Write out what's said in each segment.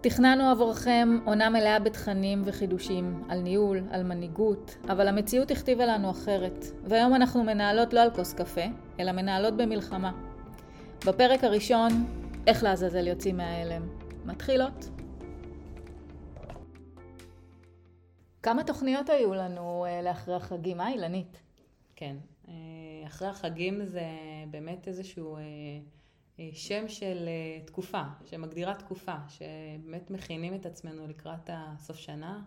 תכננו עבורכם עונה מלאה בתכנים וחידושים, על ניהול, על מנהיגות, אבל המציאות הכתיבה לנו אחרת, והיום אנחנו מנהלות לא על כוס קפה, אלא מנהלות במלחמה. בפרק הראשון, איך לעזאזל יוצאים מההלם. מתחילות. כמה תוכניות היו לנו אה, לאחרי החגים, אה אילנית? כן, אה, אחרי החגים זה באמת איזשהו אה, שם של תקופה, שמגדירה תקופה, שבאמת מכינים את עצמנו לקראת הסוף שנה,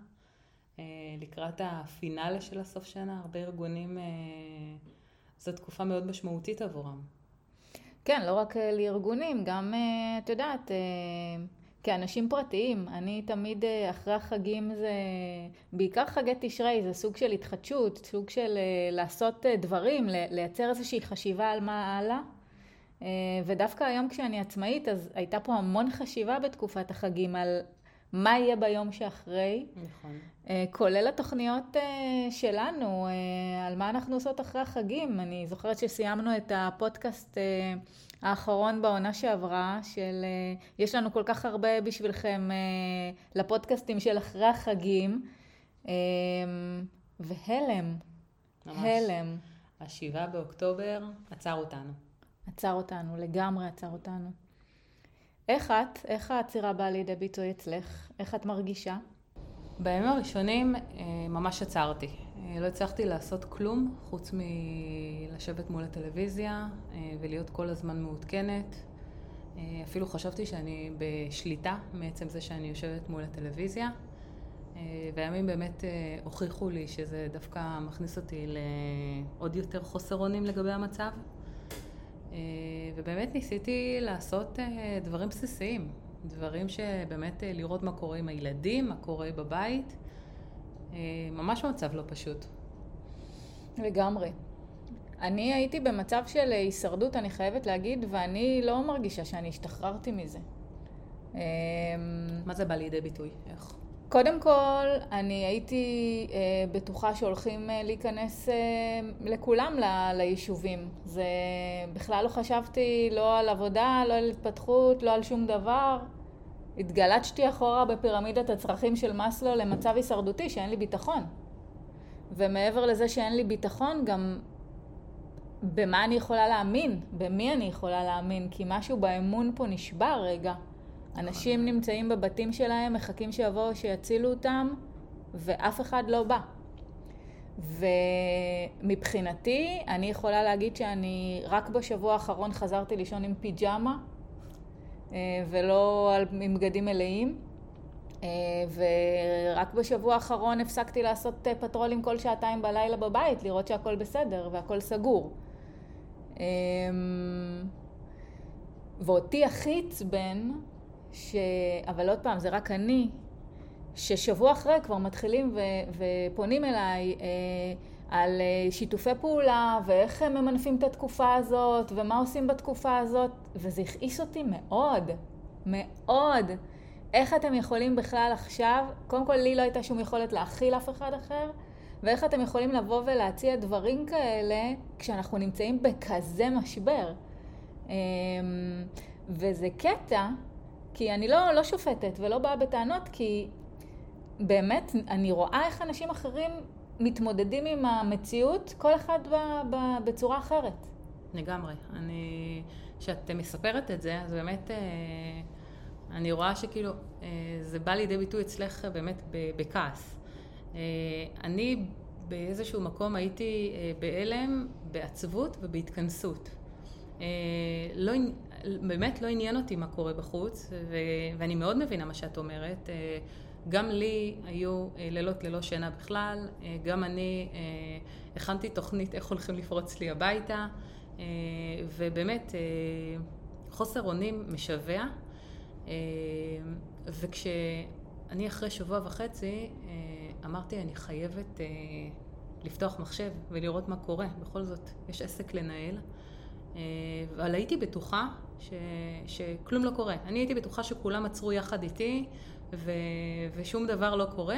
לקראת הפינאלה של הסוף שנה, הרבה ארגונים, זו תקופה מאוד משמעותית עבורם. כן, לא רק לארגונים, גם, את יודעת, כאנשים פרטיים, אני תמיד אה, אחרי החגים זה, בעיקר חגי תשרי, זה סוג של התחדשות, סוג של אה, לעשות אה, דברים, לייצר איזושהי חשיבה על מה הלאה. ודווקא היום כשאני עצמאית, אז הייתה פה המון חשיבה בתקופת החגים על מה יהיה ביום שאחרי. נכון. כולל התוכניות שלנו, על מה אנחנו עושות אחרי החגים. אני זוכרת שסיימנו את הפודקאסט האחרון בעונה שעברה, של אה, יש לנו כל כך הרבה בשבילכם אה, לפודקאסטים של אחרי החגים, אה, והלם, ממש. הלם. השבעה באוקטובר עצר אותנו. עצר אותנו, לגמרי עצר אותנו. איך את, איך העצירה באה לידי ביטוי אצלך? איך את מרגישה? בימים הראשונים ממש עצרתי. אה, לא הצלחתי לעשות כלום חוץ מלשבת מול הטלוויזיה אה, ולהיות כל הזמן מעודכנת. אה, אפילו חשבתי שאני בשליטה מעצם זה שאני יושבת מול הטלוויזיה. והימים באמת הוכיחו לי שזה דווקא מכניס אותי לעוד יותר חוסר אונים לגבי המצב. ובאמת ניסיתי לעשות דברים בסיסיים, דברים שבאמת לראות מה קורה עם הילדים, מה קורה בבית. אה, ממש מצב לא פשוט. לגמרי. אני הייתי במצב של הישרדות, אני חייבת להגיד, ואני לא מרגישה שאני השתחררתי מזה. אמ, מה זה בא לידי ביטוי? איך? קודם כל, אני הייתי אה, בטוחה שהולכים אה, להיכנס אה, לכולם ל, ליישובים. זה בכלל לא חשבתי לא על עבודה, לא על התפתחות, לא על שום דבר. התגלצתי אחורה בפירמידת הצרכים של מאסלו למצב הישרדותי שאין לי ביטחון. ומעבר לזה שאין לי ביטחון, גם במה אני יכולה להאמין, במי אני יכולה להאמין, כי משהו באמון פה נשבר רגע. אנשים נמצאים בבתים שלהם, מחכים שיבואו שיצילו אותם, ואף אחד לא בא. ומבחינתי, אני יכולה להגיד שאני רק בשבוע האחרון חזרתי לישון עם פיג'מה, אה, ולא עם בגדים מלאים. אה, ורק בשבוע האחרון הפסקתי לעשות אה, פטרולים כל שעתיים בלילה בבית, לראות שהכל בסדר והכל סגור. ואותי הכי עצבן, ש... אבל עוד פעם, זה רק אני, ששבוע אחרי כבר מתחילים ו... ופונים אליי, על אה, שיתופי פעולה ואיך הם ממנפים את התקופה הזאת ומה עושים בתקופה הזאת, וזה הכעיס אותי מאוד, מאוד. איך אתם יכולים בכלל עכשיו, קודם כל לי לא הייתה שום יכולת להכיל אף אחד אחר, ואיך אתם יכולים לבוא ולהציע דברים כאלה כשאנחנו נמצאים בכזה משבר. אמ, וזה קטע, כי אני לא, לא שופטת ולא באה בטענות, כי באמת אני רואה איך אנשים אחרים מתמודדים עם המציאות, כל אחד ב, ב, בצורה אחרת. לגמרי. אני, כשאת מספרת את זה, אז באמת אה, אני רואה שכאילו אה, זה בא לידי ביטוי אצלך באמת בכעס. אה, אני באיזשהו מקום הייתי בהלם, בעצבות ובהתכנסות. לא, באמת לא עניין אותי מה קורה בחוץ, ואני מאוד מבינה מה שאת אומרת. גם לי היו אה, לילות ללא שינה בכלל, אה, גם אני אה, הכנתי תוכנית איך הולכים לפרוץ לי הביתה, ובאמת חוסר אונים משווע. וכשאני אחרי שבוע וחצי אמרתי אני חייבת לפתוח מחשב ולראות מה קורה, בכל זאת יש עסק לנהל. אבל הייתי בטוחה ש, שכלום לא קורה. אני הייתי בטוחה שכולם עצרו יחד איתי ו, ושום דבר לא קורה.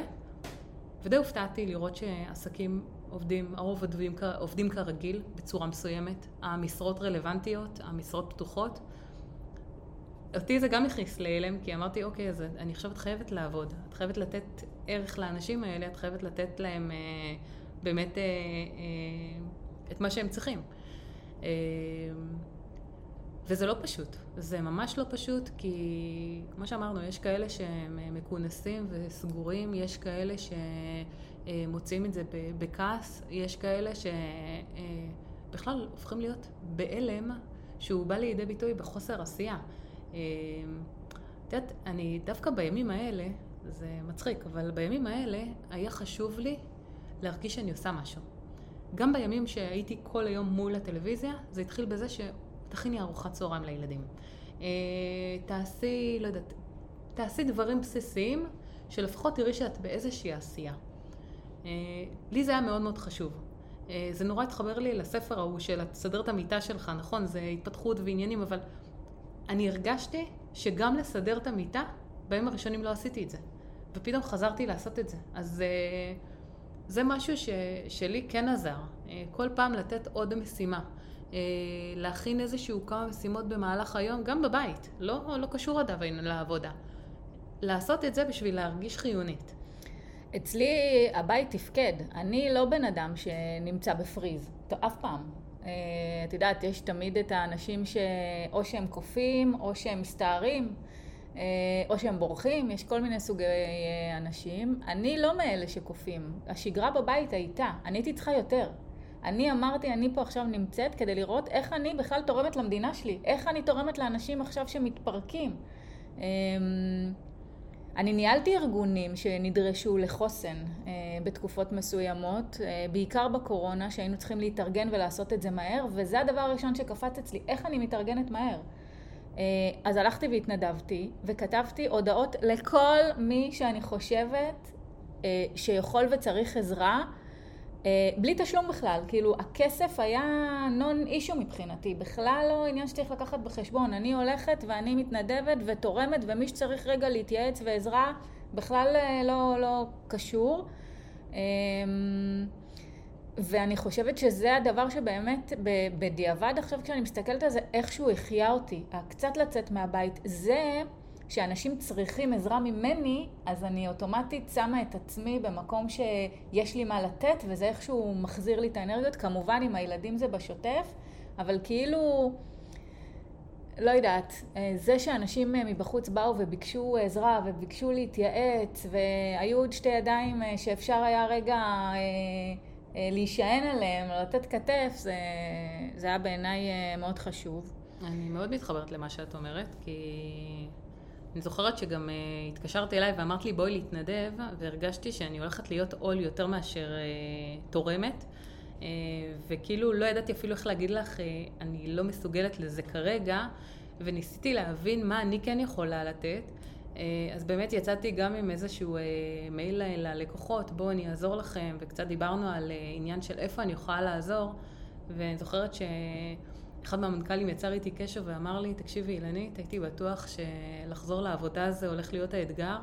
ודי הופתעתי לראות שעסקים עובדים, הרוב עובדים, עובדים כרגיל בצורה מסוימת, המשרות רלוונטיות, המשרות פתוחות. אותי זה גם הכניס להלם, כי אמרתי, אוקיי, אז אני עכשיו את חייבת לעבוד. את חייבת לתת ערך לאנשים האלה, את חייבת לתת להם אה, באמת אה, אה, את מה שהם צריכים. אה, וזה לא פשוט, זה ממש לא פשוט, כי כמו שאמרנו, יש כאלה שהם מכונסים וסגורים, יש כאלה שמוצאים את זה בכעס, יש כאלה שבכלל הופכים להיות בהלם שהוא בא לידי ביטוי בחוסר עשייה. אה, את יודעת, אני דווקא בימים האלה, זה מצחיק, אבל בימים האלה היה חשוב לי להרגיש שאני עושה משהו. גם בימים שהייתי כל היום מול הטלוויזיה, זה התחיל בזה שתכיני ארוחת צהריים לילדים. אה, תעשי, לא יודעת, תעשי דברים בסיסיים, שלפחות תראי שאת באיזושהי עשייה. אה, לי זה היה מאוד מאוד חשוב. אה, זה נורא התחבר לי לספר ההוא של תסדר את המיטה שלך, נכון, זה התפתחות ועניינים, אבל אני הרגשתי שגם לסדר את המיטה, בימים הראשונים לא עשיתי את זה. ופתאום חזרתי לעשות את זה. אז זה משהו ש, שלי כן עזר. כל פעם לתת עוד משימה. אה, להכין איזשהו כמה משימות במהלך היום, גם בבית, לא, לא קשור עדיין לעבודה. לעשות את זה בשביל להרגיש חיונית. אצלי הבית תפקד. אני לא בן אדם שנמצא בפריז, אף פעם. אה, את יודעת, יש תמיד את האנשים שאו שהם קופים, או שהם מסתערים, אה, או שהם בורחים, יש כל מיני סוגי אנשים. אני לא מאלה שקופים. השגרה בבית הייתה, אני הייתי צריכה יותר. אני אמרתי, אני פה עכשיו נמצאת כדי לראות איך אני בכלל תורמת למדינה שלי, איך אני תורמת לאנשים עכשיו שמתפרקים. אמ, אני ניהלתי ארגונים שנדרשו לחוסן אה, בתקופות מסוימות, אה, בעיקר בקורונה, שהיינו צריכים להתארגן ולעשות את זה מהר, וזה הדבר הראשון שקפץ אצלי, איך אני מתארגנת מהר. אה, אז הלכתי והתנדבתי, וכתבתי הודעות לכל מי שאני חושבת שיכול וצריך עזרה. אה, בלי תשלום בכלל, כאילו הכסף היה נון אישו מבחינתי, בכלל לא עניין שצריך לקחת בחשבון, אני הולכת ואני מתנדבת ותורמת ומי שצריך רגע להתייעץ ועזרה בכלל אה, לא, לא קשור. ואני חושבת שזה הדבר שבאמת בדיעבד עכשיו כשאני מסתכלת על זה, איכשהו החיה אותי, קצת לצאת מהבית. זה כשאנשים צריכים עזרה ממני, אז אני אוטומטית שמה את עצמי במקום שיש לי מה לתת, וזה איכשהו מחזיר לי את האנרגיות. כמובן, עם הילדים זה בשוטף, אבל כאילו, לא יודעת, אה, זה שאנשים מבחוץ באו וביקשו עזרה וביקשו להתייעץ, והיו עוד שתי ידיים אה, שאפשר היה רגע אה, להישען עליהם, לתת כתף, זה, זה היה בעיניי מאוד חשוב. אני מאוד מתחברת למה שאת אומרת, כי... אני זוכרת שגם uh, התקשרת אליי ואמרת לי בואי להתנדב, והרגשתי שאני הולכת להיות עול יותר מאשר תורמת. וכאילו לא ידעתי אפילו איך להגיד לך, אני לא מסוגלת לזה כרגע, וניסיתי להבין מה אני כן יכולה לתת. Uh, אז באמת יצאתי גם עם איזשהו uh, מייל ללקוחות, בואו אני אעזור לכם, וקצת דיברנו על uh, עניין של איפה אני יכולה לעזור, ואני זוכרת ש... אחד מהמנכ"לים יצר איתי קשר ואמר לי, תקשיבי אילנית, הייתי בטוח שלחזור לעבודה זה הולך להיות האתגר.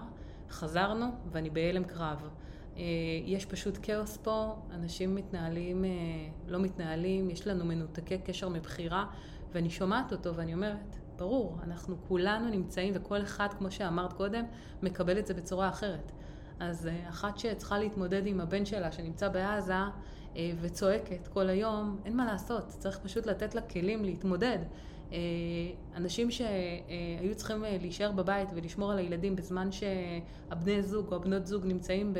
חזרנו ואני בהלם קרב. אה, יש פשוט כאוס פה, אנשים מתנהלים, אה, לא מתנהלים, יש לנו מנותקי קשר מבחירה, ואני שומעת אותו ואני אומרת, ברור, אנחנו כולנו נמצאים וכל אחד, כמו שאמרת קודם, מקבל את זה בצורה אחרת. אז אה, אחת שצריכה להתמודד עם הבן שלה שנמצא בעזה, אה, וצועקת כל היום, אין מה לעשות, צריך פשוט לתת לה כלים להתמודד. אה, אנשים שהיו צריכים להישאר בבית ולשמור על הילדים בזמן שהבני זוג או הבנות זוג נמצאים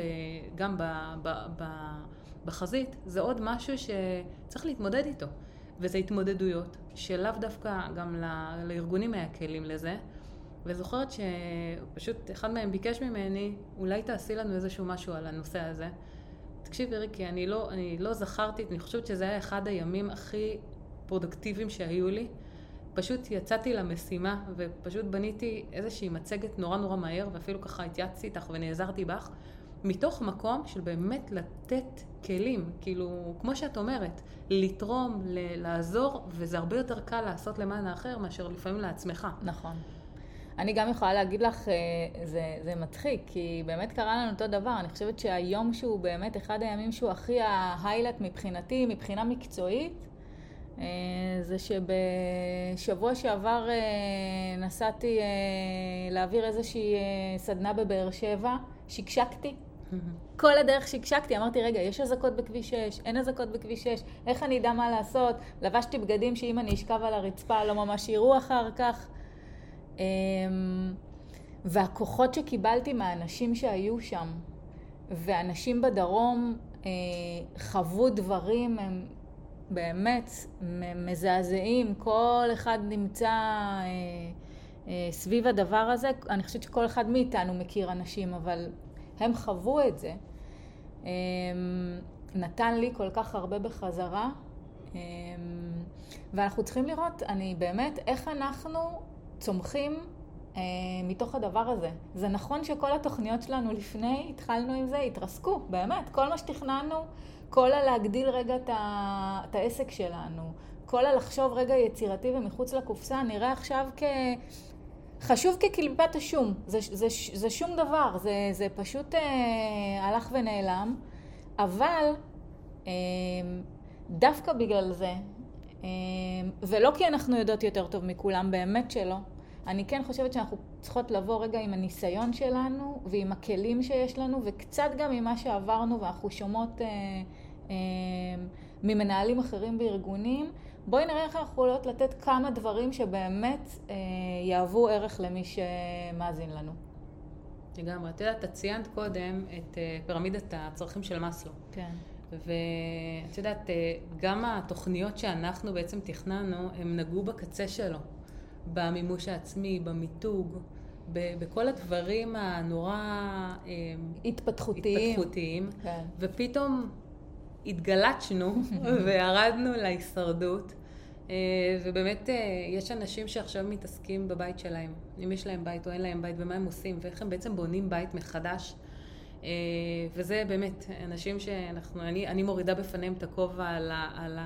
גם בחזית, זה עוד משהו שצריך להתמודד איתו. וזה התמודדויות שלאו דווקא גם לארגונים היה כלים לזה. וזוכרת שפשוט אחד מהם ביקש ממני, אולי תעשי לנו איזשהו משהו על הנושא הזה. תקשיבי ריקי, אני לא, אני לא זכרתי, אני חושבת שזה היה אחד הימים הכי פרודקטיביים שהיו לי. פשוט יצאתי למשימה ופשוט בניתי איזושהי מצגת נורא נורא מהר ואפילו ככה התייעצתי איתך ונעזרתי בך מתוך מקום של באמת לתת כלים, כאילו, כמו שאת אומרת, לתרום, לעזור, וזה הרבה יותר קל לעשות למען האחר מאשר לפעמים לעצמך. נכון. אני גם יכולה להגיד לך, אה, זה, זה מצחיק, כי באמת קרה לנו אותו דבר. אני חושבת שהיום שהוא באמת אחד הימים שהוא הכי ההיילט מבחינתי, מבחינה מקצועית, אה, זה שבשבוע שעבר אה, נסעתי להעביר איזושהי סדנה בבאר שבע, שקשקתי. כל הדרך שקשקתי, אמרתי, רגע, יש אזעקות בכביש 6, אין אזעקות בכביש 6, איך אני אדע מה לעשות? לבשתי בגדים שאם אני אשכב על הרצפה לא ממש יראו אחר כך. אמ, והכוחות שקיבלתי מהאנשים שהיו שם, ואנשים בדרום חוו דברים, הם באמת מזעזעים, כל אחד נמצא אה, אה, סביב הדבר הזה. אני חושבת שכל אחד מאיתנו מכיר אנשים, אבל הם חוו את זה. אה, נתן לי כל כך הרבה בחזרה, אה, ואנחנו צריכים לראות, אני באמת, איך אנחנו צומחים אה, מתוך הדבר הזה. זה נכון שכל התוכניות שלנו לפני, התחלנו עם זה, התרסקו, באמת. כל מה שתכננו, כל הלהגדיל רגע את העסק שלנו, כל הלחשוב רגע יצירתי ומחוץ לקופסה, נראה עכשיו כ... חשוב כקליפת השום, זה, זה, זה שום דבר, זה, זה פשוט אה, הלך ונעלם, אבל אה, דווקא בגלל זה, אה, ולא כי אנחנו יודעות יותר טוב מכולם, באמת שלא, אני כן חושבת שאנחנו צריכות לבוא רגע עם הניסיון שלנו ועם הכלים שיש לנו וקצת גם ממה שעברנו ואנחנו שומעות אה, אה, ממנהלים אחרים בארגונים. בואי נראה איך אנחנו יכולות לתת כמה דברים שבאמת אה, יהוו ערך למי שמאזין לנו. לגמרי. את יודעת, את ציינת קודם את אה, פירמידת הצרכים של מאסלו. כן. ואת יודעת, אה, גם התוכניות שאנחנו בעצם תכננו, הם נגעו בקצה שלו. במימוש העצמי, במיתוג, בכל הדברים הנורא אה, התפתחותיים, התפתחותיים כן. ופתאום התגלצנו וירדנו להישרדות. אה, ובאמת אה, יש אנשים שעכשיו מתעסקים בבית שלהם, אם יש להם בית או אין להם בית ומה הם עושים ואיך הם בעצם בונים בית מחדש. וזה באמת אנשים שאנחנו, אני, אני מורידה בפניהם את הכובע על, על,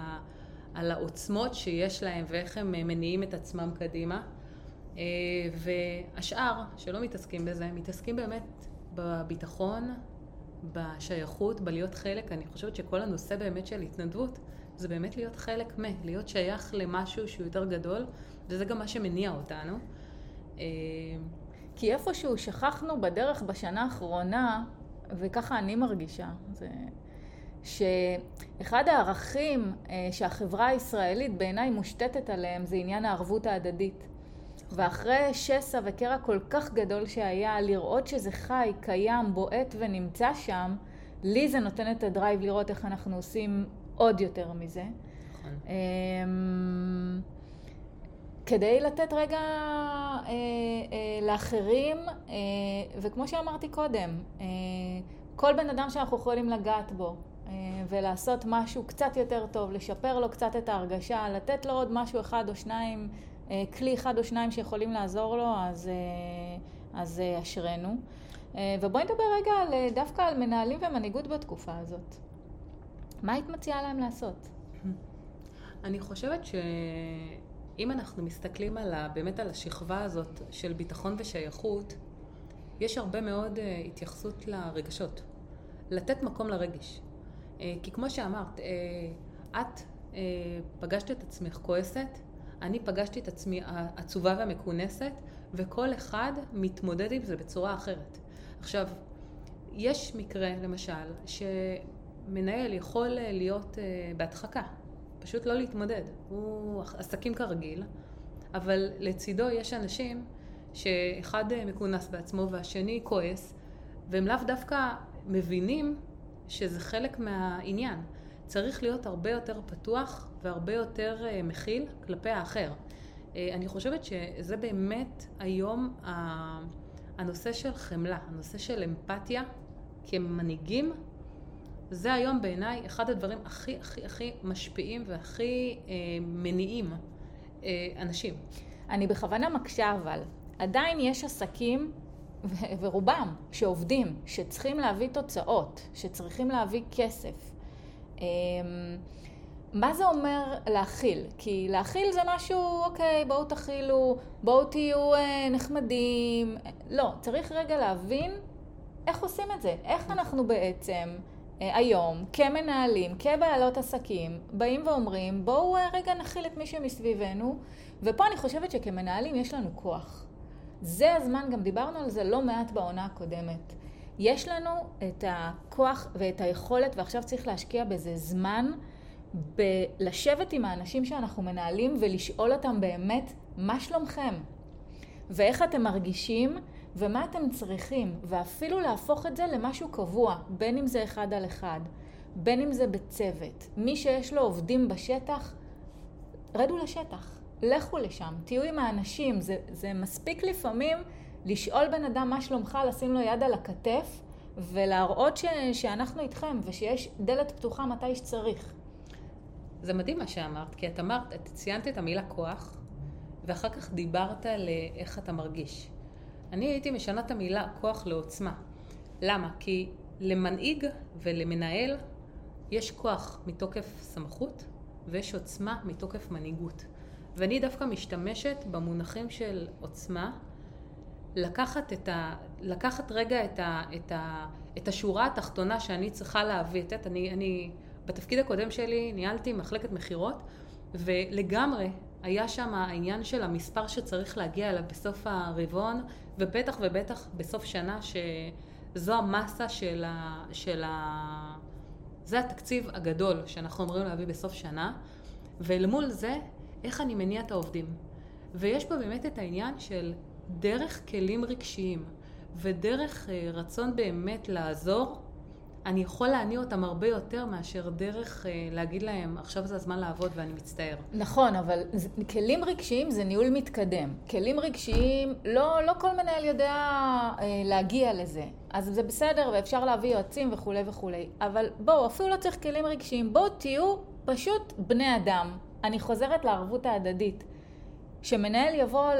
על העוצמות שיש להם ואיך הם מניעים את עצמם קדימה. אה, והשאר שלא מתעסקים בזה, מתעסקים באמת בביטחון, בשייכות, בלהיות חלק. אני חושבת שכל הנושא באמת של התנדבות זה באמת להיות חלק מ, להיות שייך למשהו שהוא יותר גדול, וזה גם מה שמניע אותנו. אה, כי איפשהו שכחנו בדרך בשנה האחרונה, וככה אני מרגישה, זה שאחד הערכים אה, שהחברה הישראלית בעיניי מושתתת עליהם זה עניין הערבות ההדדית. ואחרי שסע וקרע כל כך גדול שהיה, לראות שזה חי, קיים, בועט ונמצא שם, לי זה נותן את הדרייב לראות איך אנחנו עושים עוד יותר מזה. נכון. אמ, כדי לתת רגע אה, אה, לאחרים, אה, וכמו שאמרתי קודם, אה, כל בן אדם שאנחנו יכולים לגעת בו, אה, ולעשות משהו קצת יותר טוב, לשפר לו קצת את ההרגשה, לתת לו עוד משהו אחד או שניים, כלי אחד או שניים שיכולים לעזור לו, אז, אה, אז אשרנו. ובואי נדבר רגע על, דווקא על מנהלים ומנהיגות בתקופה הזאת. מה היית מציעה להם לעשות? אני חושבת שאם אנחנו מסתכלים על ה, באמת על השכבה הזאת של ביטחון ושייכות, יש הרבה מאוד התייחסות לרגשות. לתת מקום לרגש. אה, כי כמו שאמרת, אה, את אה, פגשת את עצמך כועסת, אני פגשתי את עצמי עצובה ומכונסת, וכל אחד מתמודד עם זה בצורה אחרת. עכשיו, יש מקרה, למשל, שמנהל יכול להיות בהדחקה, פשוט לא להתמודד. הוא עסקים כרגיל, אבל לצידו יש אנשים שאחד מכונס בעצמו והשני כועס, והם לאו דווקא מבינים שזה חלק מהעניין. צריך להיות הרבה יותר פתוח והרבה יותר אה, מכיל כלפי האחר. אה, אני חושבת שזה באמת היום הנושא של חמלה, הנושא של אמפתיה כמנהיגים, זה היום בעיניי אחד הדברים הכי הכי הכי משפיעים והכי אה, מניעים אה, אנשים. אני בכוונה מקשה אבל, עדיין יש עסקים ורובם שעובדים, שצריכים להביא תוצאות, שצריכים להביא כסף. אמ, מה זה אומר להכיל? כי להכיל זה משהו, אוקיי, בואו תכילו, בואו תהיו אה, נחמדים. לא, צריך רגע להבין איך עושים את זה. איך אנחנו בעצם אה, היום, כמנהלים, כבעלות עסקים, באים ואומרים, בואו אה, רגע נכיל את מי שמסביבנו, ופה אני חושבת שכמנהלים יש לנו כוח. זה הזמן, גם דיברנו על זה לא מעט בעונה הקודמת. יש לנו את הכוח ואת היכולת, ועכשיו צריך להשקיע בזה זמן, בלשבת עם האנשים שאנחנו מנהלים ולשאול אותם באמת, מה שלומכם? ואיך אתם מרגישים? ומה אתם צריכים, ואפילו להפוך את זה למשהו קבוע, בין אם זה אחד על אחד, בין אם זה בצוות. מי שיש לו עובדים בשטח, רדו לשטח, לכו לשם, תהיו עם האנשים. זה, זה מספיק לפעמים לשאול בן אדם מה שלומך, לשים לו יד על הכתף ולהראות ש, שאנחנו איתכם ושיש דלת פתוחה מתי שצריך. זה מדהים מה שאמרת, כי את אמרת, את ציינת את המילה כוח, ואחר כך דיברת על איך אתה מרגיש. אני הייתי משנה את המילה כוח לעוצמה. למה? כי למנהיג ולמנהל יש כוח מתוקף סמכות ויש עוצמה מתוקף מנהיגות. ואני דווקא משתמשת במונחים של עוצמה, לקחת, את ה, לקחת רגע את, ה, את, ה, את השורה התחתונה שאני צריכה להביא. את יודעת, אני, אני בתפקיד הקודם שלי ניהלתי מחלקת מכירות, ולגמרי היה שם העניין של המספר שצריך להגיע אליו בסוף הרבעון, ובטח ובטח בסוף שנה, שזו המסה של ה... של ה... זה התקציב הגדול שאנחנו אמורים להביא בסוף שנה, ולמול זה, איך אני מניע את העובדים. ויש פה באמת את העניין של דרך כלים רגשיים ודרך אה, רצון באמת לעזור אני יכול להניע אותם הרבה יותר מאשר דרך אה, להגיד להם, עכשיו זה הזמן לעבוד ואני מצטער. נכון, אבל כלים רגשיים זה ניהול מתקדם. כלים רגשיים, לא, לא כל מנהל יודע אה, להגיע לזה. אז זה בסדר, ואפשר להביא יועצים וכולי וכולי. אבל בואו, אפילו לא צריך כלים רגשיים. בואו תהיו פשוט בני אדם. אני חוזרת לערבות ההדדית. שמנהל יבוא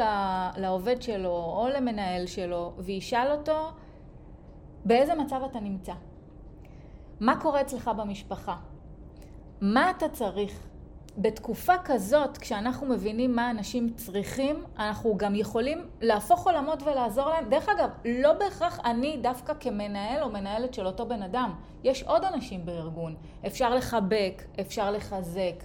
לעובד שלו או למנהל שלו וישאל אותו באיזה מצב אתה נמצא. מה קורה אצלך במשפחה? מה אתה צריך? בתקופה כזאת, כשאנחנו מבינים מה אנשים צריכים, אנחנו גם יכולים להפוך עולמות ולעזור להם. דרך אגב, לא בהכרח אני דווקא כמנהל או מנהלת של אותו בן אדם. יש עוד אנשים בארגון. אפשר לחבק, אפשר לחזק,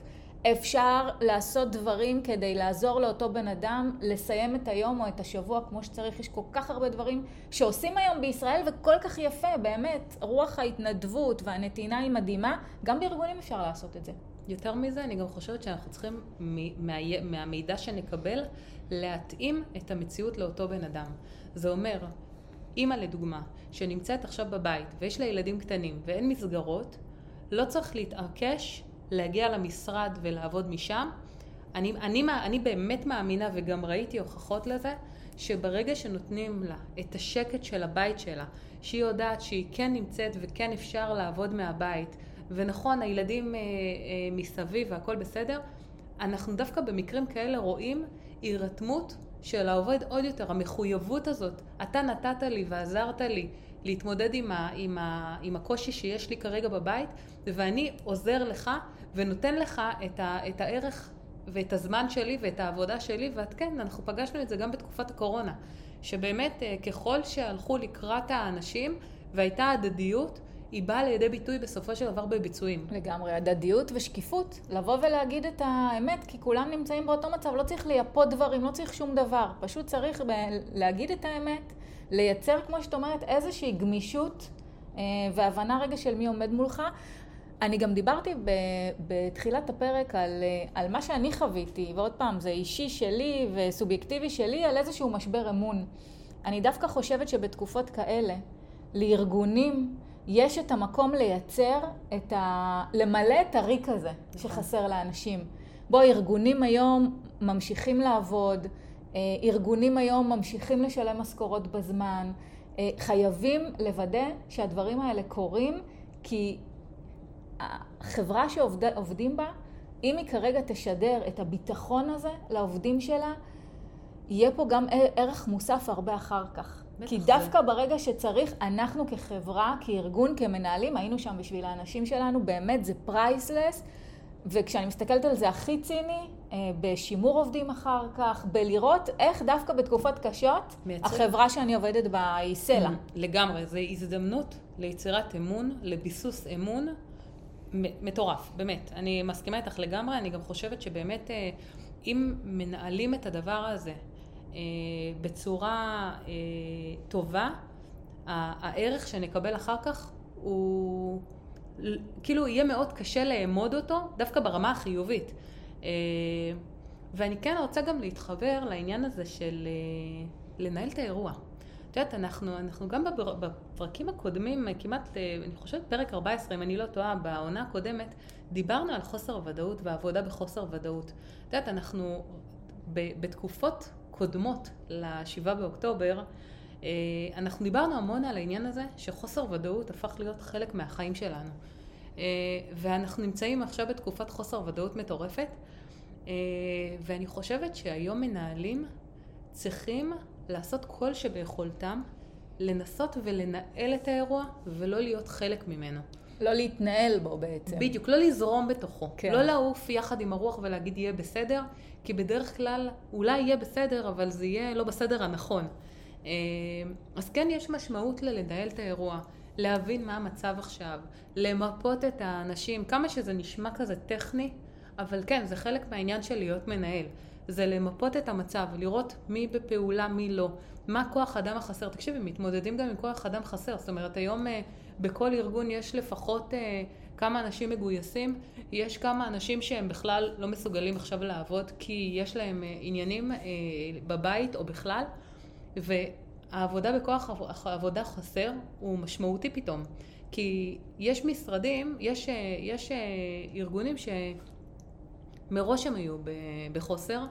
אפשר לעשות דברים כדי לעזור לאותו בן אדם לסיים את היום או את השבוע כמו שצריך. יש כל כך הרבה דברים שעושים היום בישראל וכל כך יפה, באמת. רוח ההתנדבות והנתינה היא מדהימה, גם בארגונים אפשר לעשות את זה. יותר מזה, אני גם חושבת שאנחנו צריכים מה, מהמידע שנקבל להתאים את המציאות לאותו בן אדם. זה אומר, אימא לדוגמה, שנמצאת עכשיו בבית ויש לה ילדים קטנים ואין מסגרות, לא צריך להתעקש להגיע למשרד ולעבוד משם. אני, אני, אני באמת מאמינה וגם ראיתי הוכחות לזה, שברגע שנותנים לה את השקט של הבית שלה, שהיא יודעת שהיא כן נמצאת וכן אפשר לעבוד מהבית, ונכון, הילדים אה, אה, מסביב והכל בסדר, אנחנו דווקא במקרים כאלה רואים הירתמות של העובד עוד יותר, המחויבות הזאת, אתה נתת לי ועזרת לי להתמודד עם, ה, עם, ה, עם הקושי שיש לי כרגע בבית, ואני עוזר לך ונותן לך את, ה, את הערך ואת הזמן שלי ואת העבודה שלי, ואת כן, אנחנו פגשנו את זה גם בתקופת הקורונה, שבאמת אה, ככל שהלכו לקראת האנשים והייתה הדדיות, היא באה לידי ביטוי בסופו של דבר בביצועים. לגמרי, הדדיות ושקיפות. לבוא ולהגיד את האמת, כי כולם נמצאים באותו מצב, לא צריך לייפות דברים, לא צריך שום דבר. פשוט צריך להגיד את האמת, לייצר, כמו שאת אומרת, איזושהי גמישות אה, והבנה רגע של מי עומד מולך. אני גם דיברתי ב, בתחילת הפרק על, אה, על מה שאני חוויתי, ועוד פעם, זה אישי שלי וסובייקטיבי שלי, על איזשהו משבר אמון. אני דווקא חושבת שבתקופות כאלה, לארגונים יש את המקום לייצר, את ה... למלא את הריק הזה שחסר לאנשים. בו ארגונים היום ממשיכים לעבוד, אה, ארגונים היום ממשיכים לשלם משכורות בזמן, אה, חייבים לוודא שהדברים האלה קורים, כי החברה שעובדים בה, אם היא כרגע תשדר את הביטחון הזה לעובדים שלה, יהיה פה גם ערך מוסף הרבה אחר כך. כי דווקא זה. ברגע שצריך, אנחנו כחברה, כארגון, כמנהלים, היינו שם בשביל האנשים שלנו, באמת זה פרייסלס. וכשאני מסתכלת על זה הכי ציני, אה, בשימור עובדים אחר כך, בלראות איך דווקא בתקופות קשות, מייצר. החברה שאני עובדת בה היא סלע. לגמרי, זו הזדמנות ליצירת אמון, לביסוס אמון מטורף, באמת. אני מסכימה איתך לגמרי, אני גם חושבת שבאמת אה, אם מנהלים את הדבר הזה אה, בצורה טובה, הערך שנקבל אחר כך הוא... כאילו יהיה מאוד קשה לאמוד אותו, דווקא ברמה החיובית. אה, ואני כן רוצה גם להתחבר לעניין הזה של אה, לנהל את האירוע. את יודעת, אנחנו, אנחנו גם בפרקים הקודמים, כמעט, אה, אני חושבת פרק 14, אם אני לא טועה, בעונה הקודמת, דיברנו על חוסר ודאות ועבודה בחוסר ודאות. את יודעת, אנחנו בתקופות קודמות ל-7 באוקטובר, אנחנו דיברנו המון על העניין הזה שחוסר ודאות הפך להיות חלק מהחיים שלנו. ואנחנו נמצאים עכשיו בתקופת חוסר ודאות מטורפת. אה, ואני חושבת שהיום מנהלים צריכים לעשות כל שביכולתם לנסות ולנהל את האירוע ולא להיות חלק ממנו. לא להתנהל בו בעצם. בדיוק, לא לזרום בתוכו. כן. לא לעוף יחד עם הרוח ולהגיד יהיה בסדר, כי בדרך כלל אולי יהיה בסדר, אבל זה יהיה לא בסדר הנכון. אה, אז כן יש משמעות ללנהל את האירוע, להבין מה המצב עכשיו, למפות את האנשים, כמה שזה נשמע כזה טכני, אבל כן, זה חלק מהעניין של להיות מנהל. זה למפות את המצב, לראות מי בפעולה, מי לא. מה כוח אדם החסר. תקשיבי, מתמודדים גם עם כוח אדם חסר. זאת אומרת, היום אה, בכל ארגון יש לפחות אה, כמה אנשים מגויסים. יש כמה אנשים שהם בכלל לא מסוגלים עכשיו לעבוד כי יש להם אה, עניינים בבית או בכלל. והעבודה בכוח עבודה חסר הוא משמעותי פתאום. כי יש משרדים, יש, יש ארגונים ש... מראש הם היו בחוסר,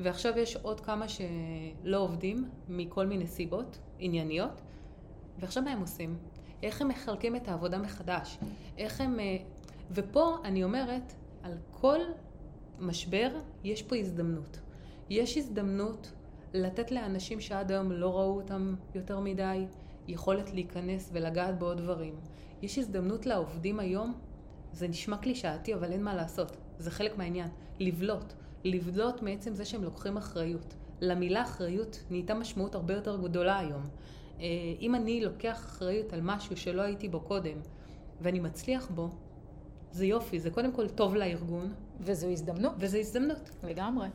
ועכשיו יש עוד כמה שלא עובדים מכל מיני סיבות ענייניות, ועכשיו מה הם עושים? איך הם מחלקים את העבודה מחדש? איך הם... אה, ופה אני אומרת, על כל משבר יש פה הזדמנות. יש הזדמנות לתת לאנשים שעד היום לא ראו אותם יותר מדי, יכולת להיכנס ולגעת בעוד דברים. יש הזדמנות לעובדים היום, זה נשמע קלישאתי, אבל אין מה לעשות. זה חלק מהעניין. לבלוט. לבלוט מעצם זה שהם לוקחים אחריות. למילה אחריות נהייתה משמעות הרבה יותר גדולה היום. אה, אם אני לוקח אחריות על משהו שלא הייתי בו קודם, ואני מצליח בו, זה יופי, זה קודם כל טוב לארגון. וזו הזדמנות. וזו הזדמנות. לגמרי.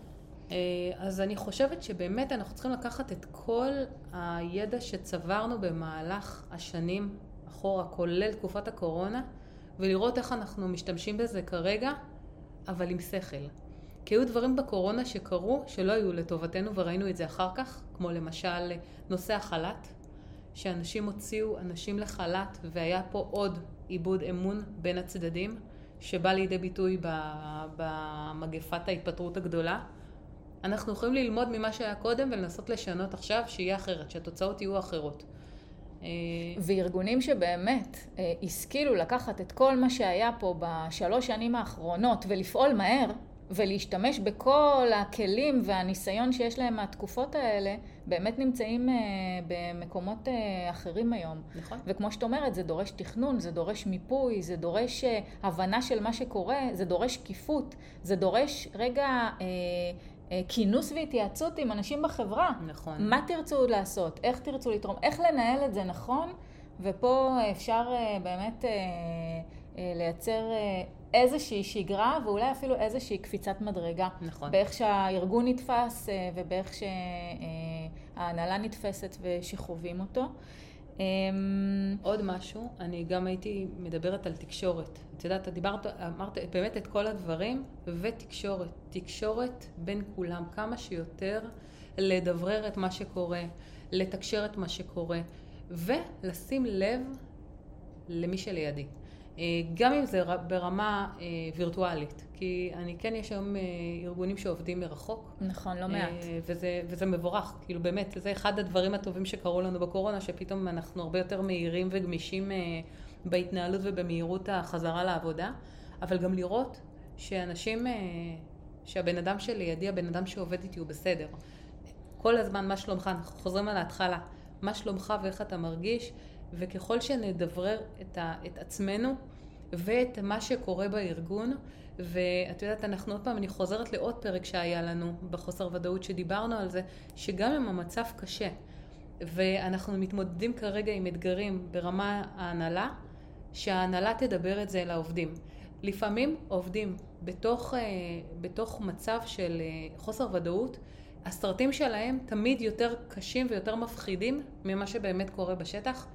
אה, אז אני חושבת שבאמת אנחנו צריכים לקחת את כל הידע שצברנו במהלך השנים אחורה, כולל תקופת הקורונה, ולראות איך אנחנו משתמשים בזה כרגע אבל עם שכל. כי היו דברים בקורונה שקרו שלא היו לטובתנו וראינו את זה אחר כך, כמו למשל נושא החל"ת, שאנשים הוציאו אנשים לחל"ת והיה פה עוד עיבוד אמון בין הצדדים, שבא לידי ביטוי במגפת ההתפטרות הגדולה. אנחנו יכולים ללמוד ממה שהיה קודם ולנסות לשנות עכשיו שיהיה אחרת, שהתוצאות יהיו אחרות. אה, וארגונים שבאמת אה, השכילו לקחת את כל מה שהיה פה בשלוש שנים האחרונות ולפעול מהר ולהשתמש בכל הכלים והניסיון שיש להם מהתקופות האלה, באמת נמצאים אה, במקומות אחרים היום. נכון. וכמו שאת אומרת, זה דורש תכנון, זה דורש מיפוי, זה דורש הבנה של מה שקורה, זה דורש שקיפות, זה דורש רגע... אה, כינוס והתייעצות עם אנשים בחברה. נכון. מה תרצו לעשות, איך תרצו לתרום, איך לנהל את זה נכון, ופה אפשר אה, באמת אה, לייצר איזושהי שגרה ואולי אפילו איזושהי קפיצת מדרגה. נכון. באיך שהארגון נתפס ובאיך שההנהלה נתפסת ושחווים אותו. אמ, עוד משהו, אני גם הייתי מדברת על תקשורת. את יודעת, את דיברת, אמרת באמת את כל הדברים, ותקשורת. תקשורת בין כולם, כמה שיותר לדברר את מה שקורה, לתקשר את מה שקורה, ולשים לב למי שלידי. אה, גם אם זה ברמה אה, וירטואלית, כי אני כן, יש היום אה, ארגונים שעובדים מרחוק. נכון, לא מעט. וזה, וזה מבורך, כאילו באמת, זה אחד הדברים הטובים שקרו לנו בקורונה, שפתאום אנחנו הרבה יותר מהירים וגמישים בהתנהלות ובמהירות החזרה לעבודה, אבל גם לראות שאנשים, שהבן אדם שלידי, הבן אדם שעובד איתי הוא בסדר. כל הזמן, מה שלומך? אנחנו חוזרים על ההתחלה. מה שלומך ואיך אתה מרגיש? וככל שנדברר את, ה, את עצמנו ואת מה שקורה בארגון. ואת יודעת, אנחנו עוד פעם, אני חוזרת לעוד פרק שהיה לנו בחוסר ודאות שדיברנו על זה, שגם אם המצב קשה, ואנחנו מתמודדים כרגע עם אתגרים ברמה ההנהלה, שההנהלה תדבר את זה אל העובדים. לפעמים עובדים בתוך, אה, בתוך מצב של אה, חוסר ודאות, הסרטים שלהם תמיד יותר קשים ויותר מפחידים ממה שבאמת קורה בשטח.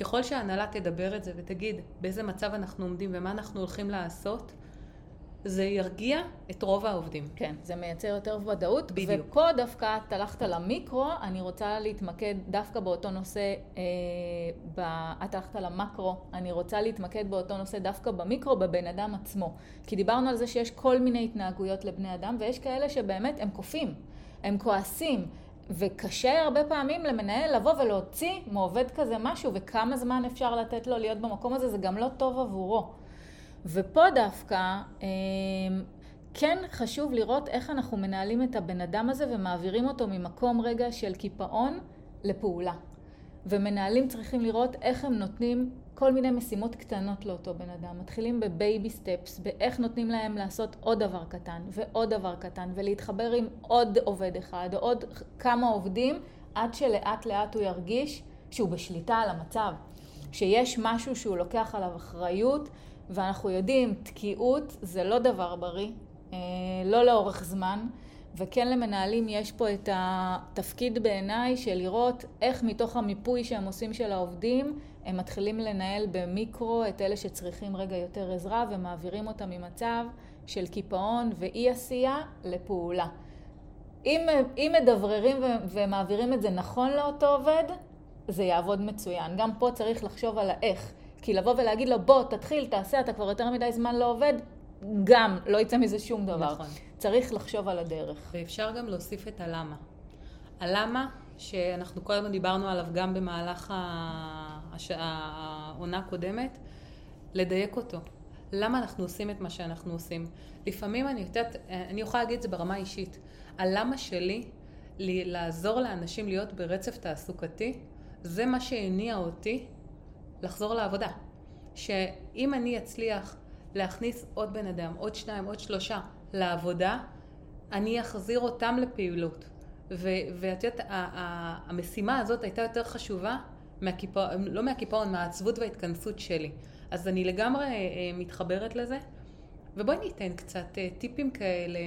ככל שההנהלה תדבר את זה ותגיד באיזה מצב אנחנו עומדים ומה אנחנו הולכים לעשות, זה ירגיע את רוב העובדים. כן, זה מייצר יותר ודאות. בדיוק. ופה דווקא את הלכת למיקרו, אני רוצה להתמקד דווקא באותו נושא, אה, ב... את הלכת למקרו, אני רוצה להתמקד באותו נושא דווקא במיקרו, בבן אדם עצמו. כי דיברנו על זה שיש כל מיני התנהגויות לבני אדם, ויש כאלה שבאמת הם קופים, הם כועסים. וקשה הרבה פעמים למנהל לבוא ולהוציא מעובד כזה משהו, וכמה זמן אפשר לתת לו להיות במקום הזה, זה גם לא טוב עבורו. ופה דווקא אמ, כן חשוב לראות איך אנחנו מנהלים את הבן אדם הזה ומעבירים אותו ממקום רגע של קיפאון לפעולה. ומנהלים צריכים לראות איך הם נותנים כל מיני משימות קטנות לאותו בן אדם. מתחילים ב baby steps, באיך נותנים להם לעשות עוד דבר קטן ועוד דבר קטן ולהתחבר עם עוד עובד אחד או עוד כמה עובדים עד שלאט לאט הוא ירגיש שהוא בשליטה על המצב. שיש משהו שהוא לוקח עליו אחריות ואנחנו יודעים, תקיעות זה לא דבר בריא, אה, לא לאורך זמן, וכן למנהלים יש פה את התפקיד בעיניי של לראות איך מתוך המיפוי שהם עושים של העובדים, הם מתחילים לנהל במיקרו את אלה שצריכים רגע יותר עזרה ומעבירים אותם ממצב של קיפאון ואי עשייה לפעולה. אם, אם מדבררים ומעבירים את זה נכון לאותו עובד, זה יעבוד מצוין. גם פה צריך לחשוב על האיך. כי לבוא ולהגיד לו, בוא, תתחיל, תעשה, אתה כבר יותר מדי זמן לא עובד, גם לא יצא מזה שום דבר. נכון. צריך לחשוב על הדרך. ואפשר גם להוסיף את הלמה. הלמה, שאנחנו כל הזמן דיברנו עליו גם במהלך. העונה הקודמת, לדייק אותו. למה אנחנו עושים את מה שאנחנו עושים? לפעמים אני יודעת, אני יכולה להגיד את זה ברמה אישית. הלמה שלי לעזור לאנשים להיות ברצף תעסוקתי, זה מה שהניע אותי לחזור לעבודה. שאם אני אצליח להכניס עוד בן אדם, עוד שניים, עוד שלושה לעבודה, אני אחזיר אותם לפעילות. ואת יודעת, המשימה הזאת הייתה יותר חשובה, מהקיפאון, לא מהקיפאון, מהעצבות וההתכנסות שלי. אז אני לגמרי אה, מתחברת לזה. ובואי ניתן קצת אה, טיפים כאלה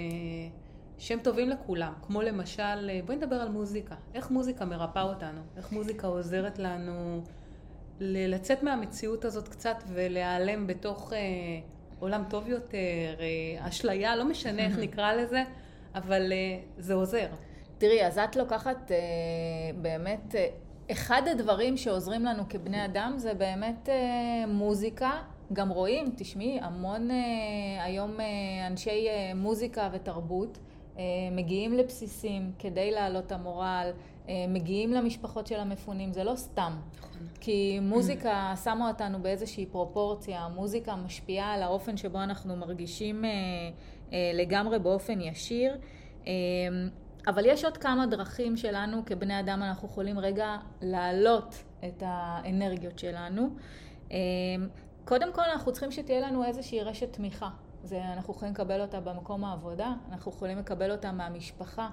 שהם טובים לכולם, כמו למשל, אה, בואי נדבר על מוזיקה. איך מוזיקה מרפאה אותנו? איך מוזיקה עוזרת לנו לצאת מהמציאות הזאת קצת ולהיעלם בתוך עולם טוב יותר, אה, אשליה, לא משנה איך נקרא לזה, אבל אה, זה עוזר. תראי, אז את לוקחת אה, באמת, אחד הדברים שעוזרים לנו כבני אדם זה באמת מוזיקה. גם רואים, תשמעי, המון היום אנשי מוזיקה ותרבות מגיעים לבסיסים כדי להעלות את המורל, מגיעים למשפחות של המפונים, זה לא סתם. נכון. כי מוזיקה שמה אותנו באיזושהי פרופורציה, מוזיקה משפיעה על האופן שבו אנחנו מרגישים אה, אה, לגמרי באופן ישיר. אבל יש עוד כמה דרכים שלנו כבני אדם, אנחנו יכולים רגע להעלות את האנרגיות שלנו. קודם כל אנחנו צריכים שתהיה לנו איזושהי רשת תמיכה. זה, אנחנו יכולים לקבל אותה במקום העבודה, אנחנו יכולים לקבל אותה מהמשפחה,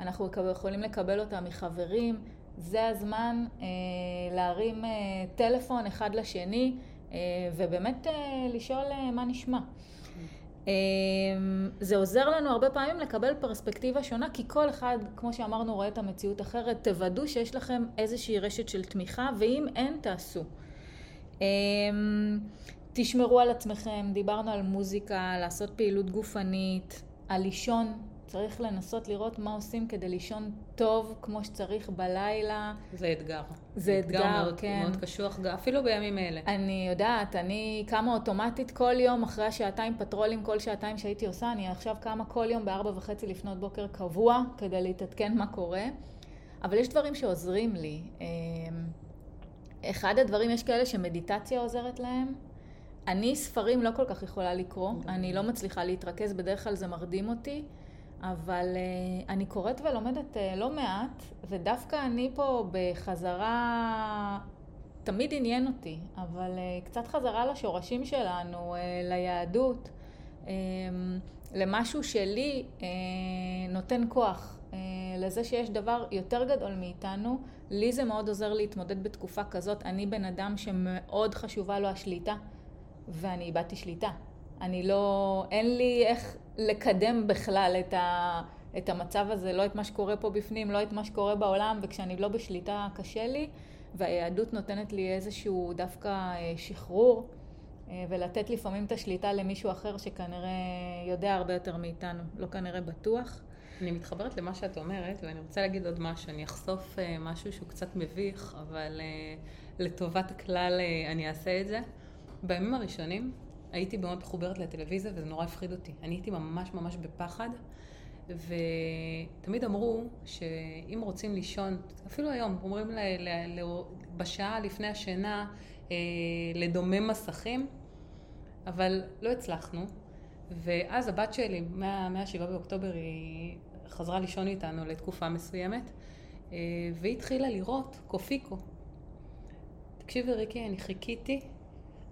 אנחנו יכולים לקבל אותה מחברים. זה הזמן אה, להרים אה, טלפון אחד לשני אה, ובאמת אה, לשאול אה, מה נשמע. אה, זה עוזר לנו הרבה פעמים לקבל פרספקטיבה שונה, כי כל אחד, כמו שאמרנו, רואה את המציאות אחרת. תוודאו שיש לכם איזושהי רשת של תמיכה, ואם אין, תעשו. אה, תשמרו על עצמכם, דיברנו על מוזיקה, לעשות פעילות גופנית, על לישון צריך לנסות לראות מה עושים כדי לישון טוב כמו שצריך בלילה. זה אתגר. זה אתגר, מאוד, כן. מאוד קשוח, אפילו בימים אלה. אני יודעת, אני קמה אוטומטית כל יום אחרי השעתיים פטרולים, כל שעתיים שהייתי עושה, אני עכשיו קמה כל יום בארבע וחצי לפנות בוקר קבוע כדי להתעדכן מה קורה. אבל יש דברים שעוזרים לי. אמ, אחד הדברים, יש כאלה שמדיטציה עוזרת להם. אני ספרים לא כל כך יכולה לקרוא, אני לא מצליחה להתרכז, בדרך כלל זה מרדים אותי. אבל uh, אני קוראת ולומדת uh, לא מעט, ודווקא אני פה בחזרה תמיד עניין אותי, אבל uh, קצת חזרה לשורשים שלנו, ליהדות, למשהו שלי נותן כוח, לזה שיש דבר יותר גדול מאיתנו. לי זה מאוד עוזר להתמודד בתקופה כזאת. אני בן אדם שמאוד חשובה לו השליטה, ואני איבדתי שליטה. אני לא, אין לי איך לקדם בכלל את, ה, את המצב הזה, לא את מה שקורה פה בפנים, לא את מה שקורה בעולם, וכשאני לא בשליטה קשה לי. והיהדות נותנת לי איזשהו דווקא אה, שחרור, אה, ולתת לפעמים את השליטה למישהו אחר שכנראה יודע הרבה יותר מאיתנו, לא כנראה בטוח. אני מתחברת למה שאת אומרת, ואני רוצה להגיד עוד משהו. אני אחשוף אה, משהו שהוא קצת מביך, אבל לטובת הכלל אני אעשה את זה. בימים הראשונים הייתי מאוד מחוברת לטלוויזיה, וזה נורא הפחיד אותי. אני הייתי ממש ממש בפחד. ותמיד אמרו שאם רוצים לישון, אפילו היום, אומרים ל, ל, ל, בשעה לפני השינה אה, לדומם מסכים, אבל לא הצלחנו. ואז הבת שלי, מה-7 באוקטובר, היא חזרה לישון איתנו לתקופה מסוימת, אה, והיא התחילה לראות קופיקו. תקשיבי ריקי, אני חיכיתי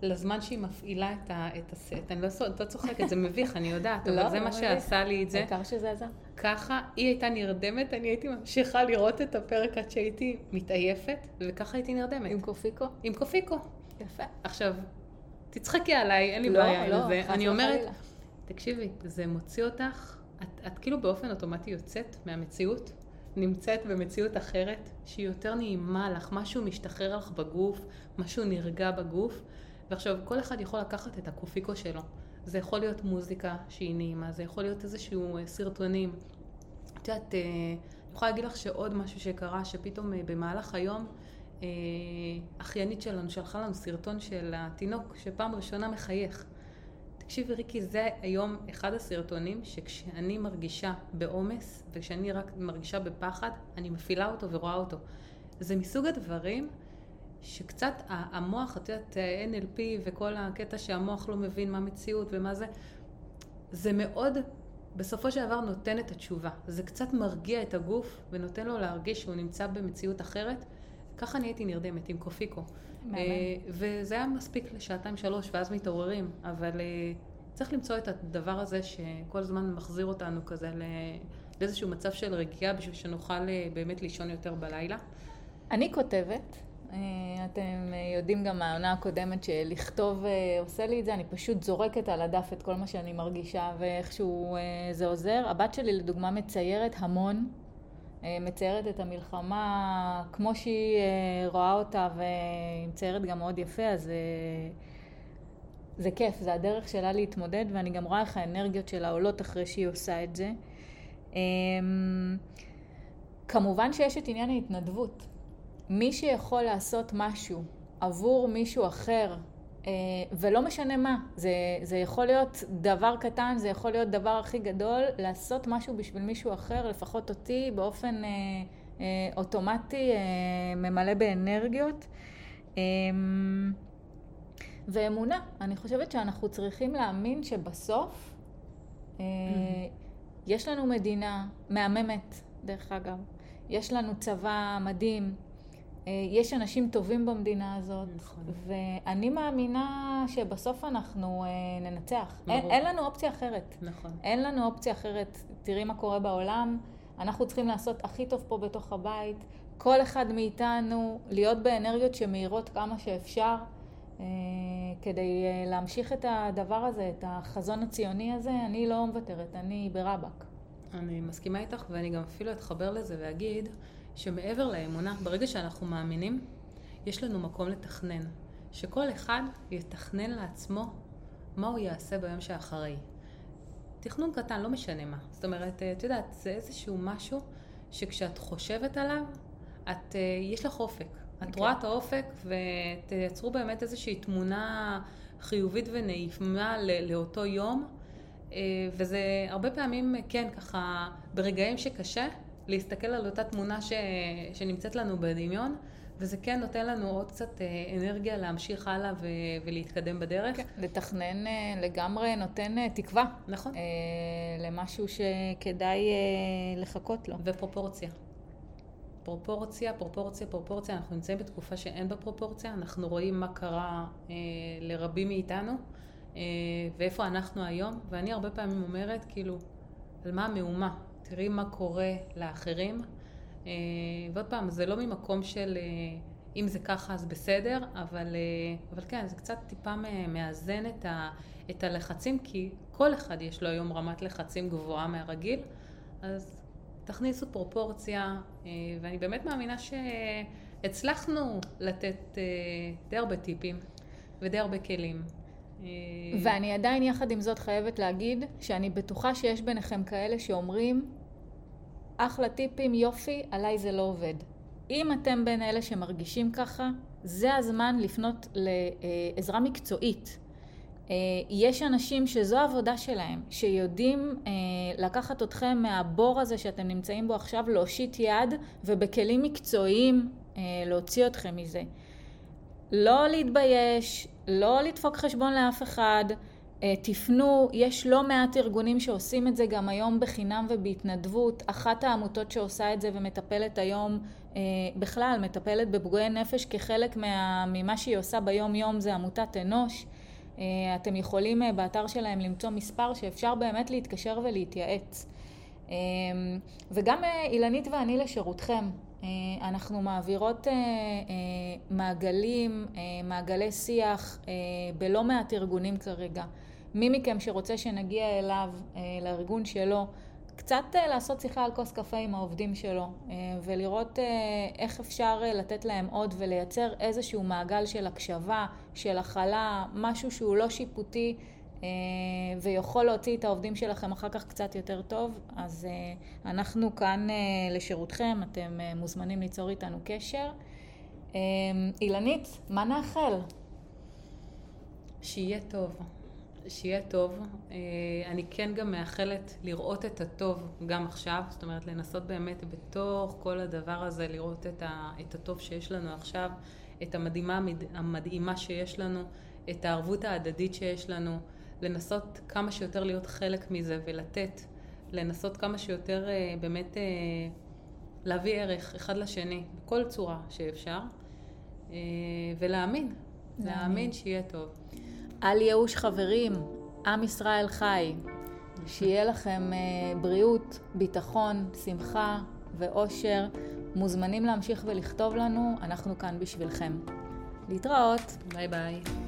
לזמן שהיא מפעילה את, ה, את הסט. אני לא, לא צוחקת, זה מביך, אני יודעת, אבל לא, זה מה שעשה לי את זה. העיקר שזה עזר. ככה, היא הייתה נרדמת, אני הייתי ממשיכה לראות את הפרק עד שהייתי מתעייפת, וככה הייתי נרדמת. עם קופיקו? עם קופיקו. יפה. עכשיו, תצחקי עליי, אין לי לא, בעיה לא, עם זה. אני אומרת, תקשיבי, זה מוציא אותך, את, את כאילו באופן אוטומטי יוצאת מהמציאות, נמצאת במציאות אחרת, שהיא יותר נעימה לך, משהו משתחרר לך בגוף, משהו נרגע בגוף. ועכשיו, כל אחד יכול לקחת את הקופיקו שלו. זה יכול להיות מוזיקה שהיא נעימה, זה יכול להיות איזשהו אה, סרטונים. את יודעת, אה, אני יכולה להגיד לך שעוד משהו שקרה, שפתאום אה, במהלך היום, אחיינית שלנו שלחה לנו סרטון של התינוק שפעם ראשונה מחייך. תקשיבי ריקי, זה היום אחד הסרטונים שכשאני מרגישה בעומס וכשאני רק מרגישה בפחד, אני מפעילה אותו ורואה אותו. זה מסוג הדברים שקצת המוח, את יודעת, NLP וכל הקטע שהמוח לא מבין מה מציאות ומה זה, זה מאוד, בסופו של דבר נותן את התשובה. זה קצת מרגיע את הגוף ונותן לו להרגיש שהוא נמצא במציאות אחרת. ככה אני הייתי נרדמת עם קופיקו. מאמן. וזה היה מספיק לשעתיים שלוש ואז מתעוררים, אבל אה, צריך למצוא את הדבר הזה שכל הזמן מחזיר אותנו כזה לאיזשהו מצב של רגיעה בשביל שנוכל אה, באמת לישון יותר בלילה. אני כותבת. אה, אתם אה, יודעים גם מהעונה הקודמת שלכתוב אה, עושה לי את זה, אני פשוט זורקת על הדף את כל מה שאני מרגישה ואיכשהו זה עוזר. הבת שלי לדוגמה מציירת המון, מציירת את המלחמה כמו שהיא רואה אותה והיא מציירת גם מאוד יפה, אז זה כיף, זה הדרך שלה להתמודד ואני גם רואה איך האנרגיות שלה עולות אחרי שהיא עושה את זה. כמובן שיש את עניין ההתנדבות. מי שיכול לעשות משהו עבור מישהו אחר, אה, ולא משנה מה, זה, זה יכול להיות דבר קטן, זה יכול להיות דבר הכי גדול, לעשות משהו בשביל מישהו אחר, לפחות אותי, באופן אה, אה, אוטומטי, אה, ממלא באנרגיות. אה, ואמונה, אני חושבת שאנחנו צריכים להאמין שבסוף אה, mm-hmm. יש לנו מדינה מהממת, דרך אגב. יש לנו צבא מדהים, יש אנשים טובים במדינה הזאת, נכון. ואני מאמינה שבסוף אנחנו אה, ננצח. אין, אין לנו אופציה אחרת. נכון. אין לנו אופציה אחרת. תראי מה קורה בעולם, אנחנו צריכים לעשות הכי טוב פה בתוך הבית. כל אחד מאיתנו להיות באנרגיות שמאירות כמה שאפשר, אה, כדי להמשיך את הדבר הזה, את החזון הציוני הזה, אני לא מוותרת, אני ברבק. אני מסכימה איתך, ואני גם אפילו אתחבר לזה ואגיד, שמעבר לאמונה, ברגע שאנחנו מאמינים, יש לנו מקום לתכנן. שכל אחד יתכנן לעצמו מה הוא יעשה ביום שאחרי. תכנון קטן, לא משנה מה. זאת אומרת, את יודעת, זה איזשהו משהו שכשאת חושבת עליו, את, אה, יש לך אופק. את okay. כן. רואה את האופק ותייצרו באמת איזושהי תמונה חיובית ונעימה לאותו יום. אה, וזה הרבה פעמים, כן, ככה, ברגעים שקשה, להסתכל על אותה תמונה ש... שנמצאת לנו בדמיון, וזה כן נותן לנו עוד קצת אה, אנרגיה להמשיך הלאה ו... ולהתקדם בדרך. כן, לתכנן אה, לגמרי נותן אה, תקווה. נכון. למשהו שכדאי לחכות לו. ופרופורציה. פרופורציה, פרופורציה, פרופורציה, אנחנו נמצאים בתקופה שאין בה פרופורציה, אנחנו רואים מה קרה אה, לרבים מאיתנו אה, ואיפה אנחנו היום, ואני הרבה פעמים אומרת, כאילו, על מה המהומה? תראי מה קורה לאחרים. אה, ועוד פעם, זה לא ממקום של אה, אם זה ככה אז בסדר, אבל, אה, אבל כן, זה קצת טיפה מאזן את, ה, את הלחצים, כי כל אחד יש לו היום רמת לחצים גבוהה מהרגיל, אז תכניסו פרופורציה, ואני באמת מאמינה שהצלחנו לתת די הרבה טיפים ודי הרבה כלים. ואני עדיין יחד עם זאת חייבת להגיד שאני בטוחה שיש ביניכם כאלה שאומרים אחלה טיפים, יופי, עליי זה לא עובד. אם אתם בין אלה שמרגישים ככה, זה הזמן לפנות לעזרה מקצועית. אה, יש אנשים שזו העבודה שלהם, שיודעים אה, לקחת אתכם מהבור הזה שאתם נמצאים בו עכשיו, להושיט יד ובכלים מקצועיים אה, להוציא אתכם מזה. לא להתבייש, לא לדפוק חשבון לאף אחד, תפנו, יש לא מעט ארגונים שעושים את זה גם היום בחינם ובהתנדבות. אחת העמותות שעושה את זה ומטפלת היום, אה, בכלל, מטפלת בפגועי נפש כחלק מה, ממה שהיא עושה ביום יום זה עמותת אנוש. אה, אתם יכולים באתר שלהם למצוא מספר שאפשר באמת להתקשר ולהתייעץ. וגם אילנית ואני לשירותכם. אנחנו מעבירות מעגלים, מעגלי שיח בלא מעט ארגונים כרגע. מי מכם שרוצה שנגיע אליו, אה, לארגון שלו, קצת אה, לעשות שיחה על כוס קפה עם העובדים שלו אה, ולראות איך אפשר לתת להם עוד ולייצר איזשהו מעגל של הקשבה, של הכלה, משהו שהוא לא שיפוטי ויכול להוציא את העובדים שלכם אחר כך קצת יותר טוב, אז אנחנו כאן לשירותכם, אתם מוזמנים ליצור איתנו קשר. אילנית, מה נאחל? שיהיה טוב. שיהיה טוב. אה, אני כן גם מאחלת לראות את הטוב גם עכשיו, זאת אומרת לנסות באמת בתוך כל הדבר הזה לראות את, ה, את הטוב שיש לנו עכשיו, את המדהימה המדהימה שיש לנו, את הערבות ההדדית שיש לנו, לנסות כמה שיותר להיות חלק מזה ולתת, לנסות כמה שיותר אה, באמת אה, להביא ערך אחד לשני בכל צורה שאפשר, ולהאמין, להאמין שיהיה טוב. אל ייאוש חברים, עם ישראל חי. שיהיה לכם uh, בריאות, ביטחון, שמחה ואושר. מוזמנים להמשיך ולכתוב לנו, אנחנו כאן בשבילכם. להתראות. ביי ביי.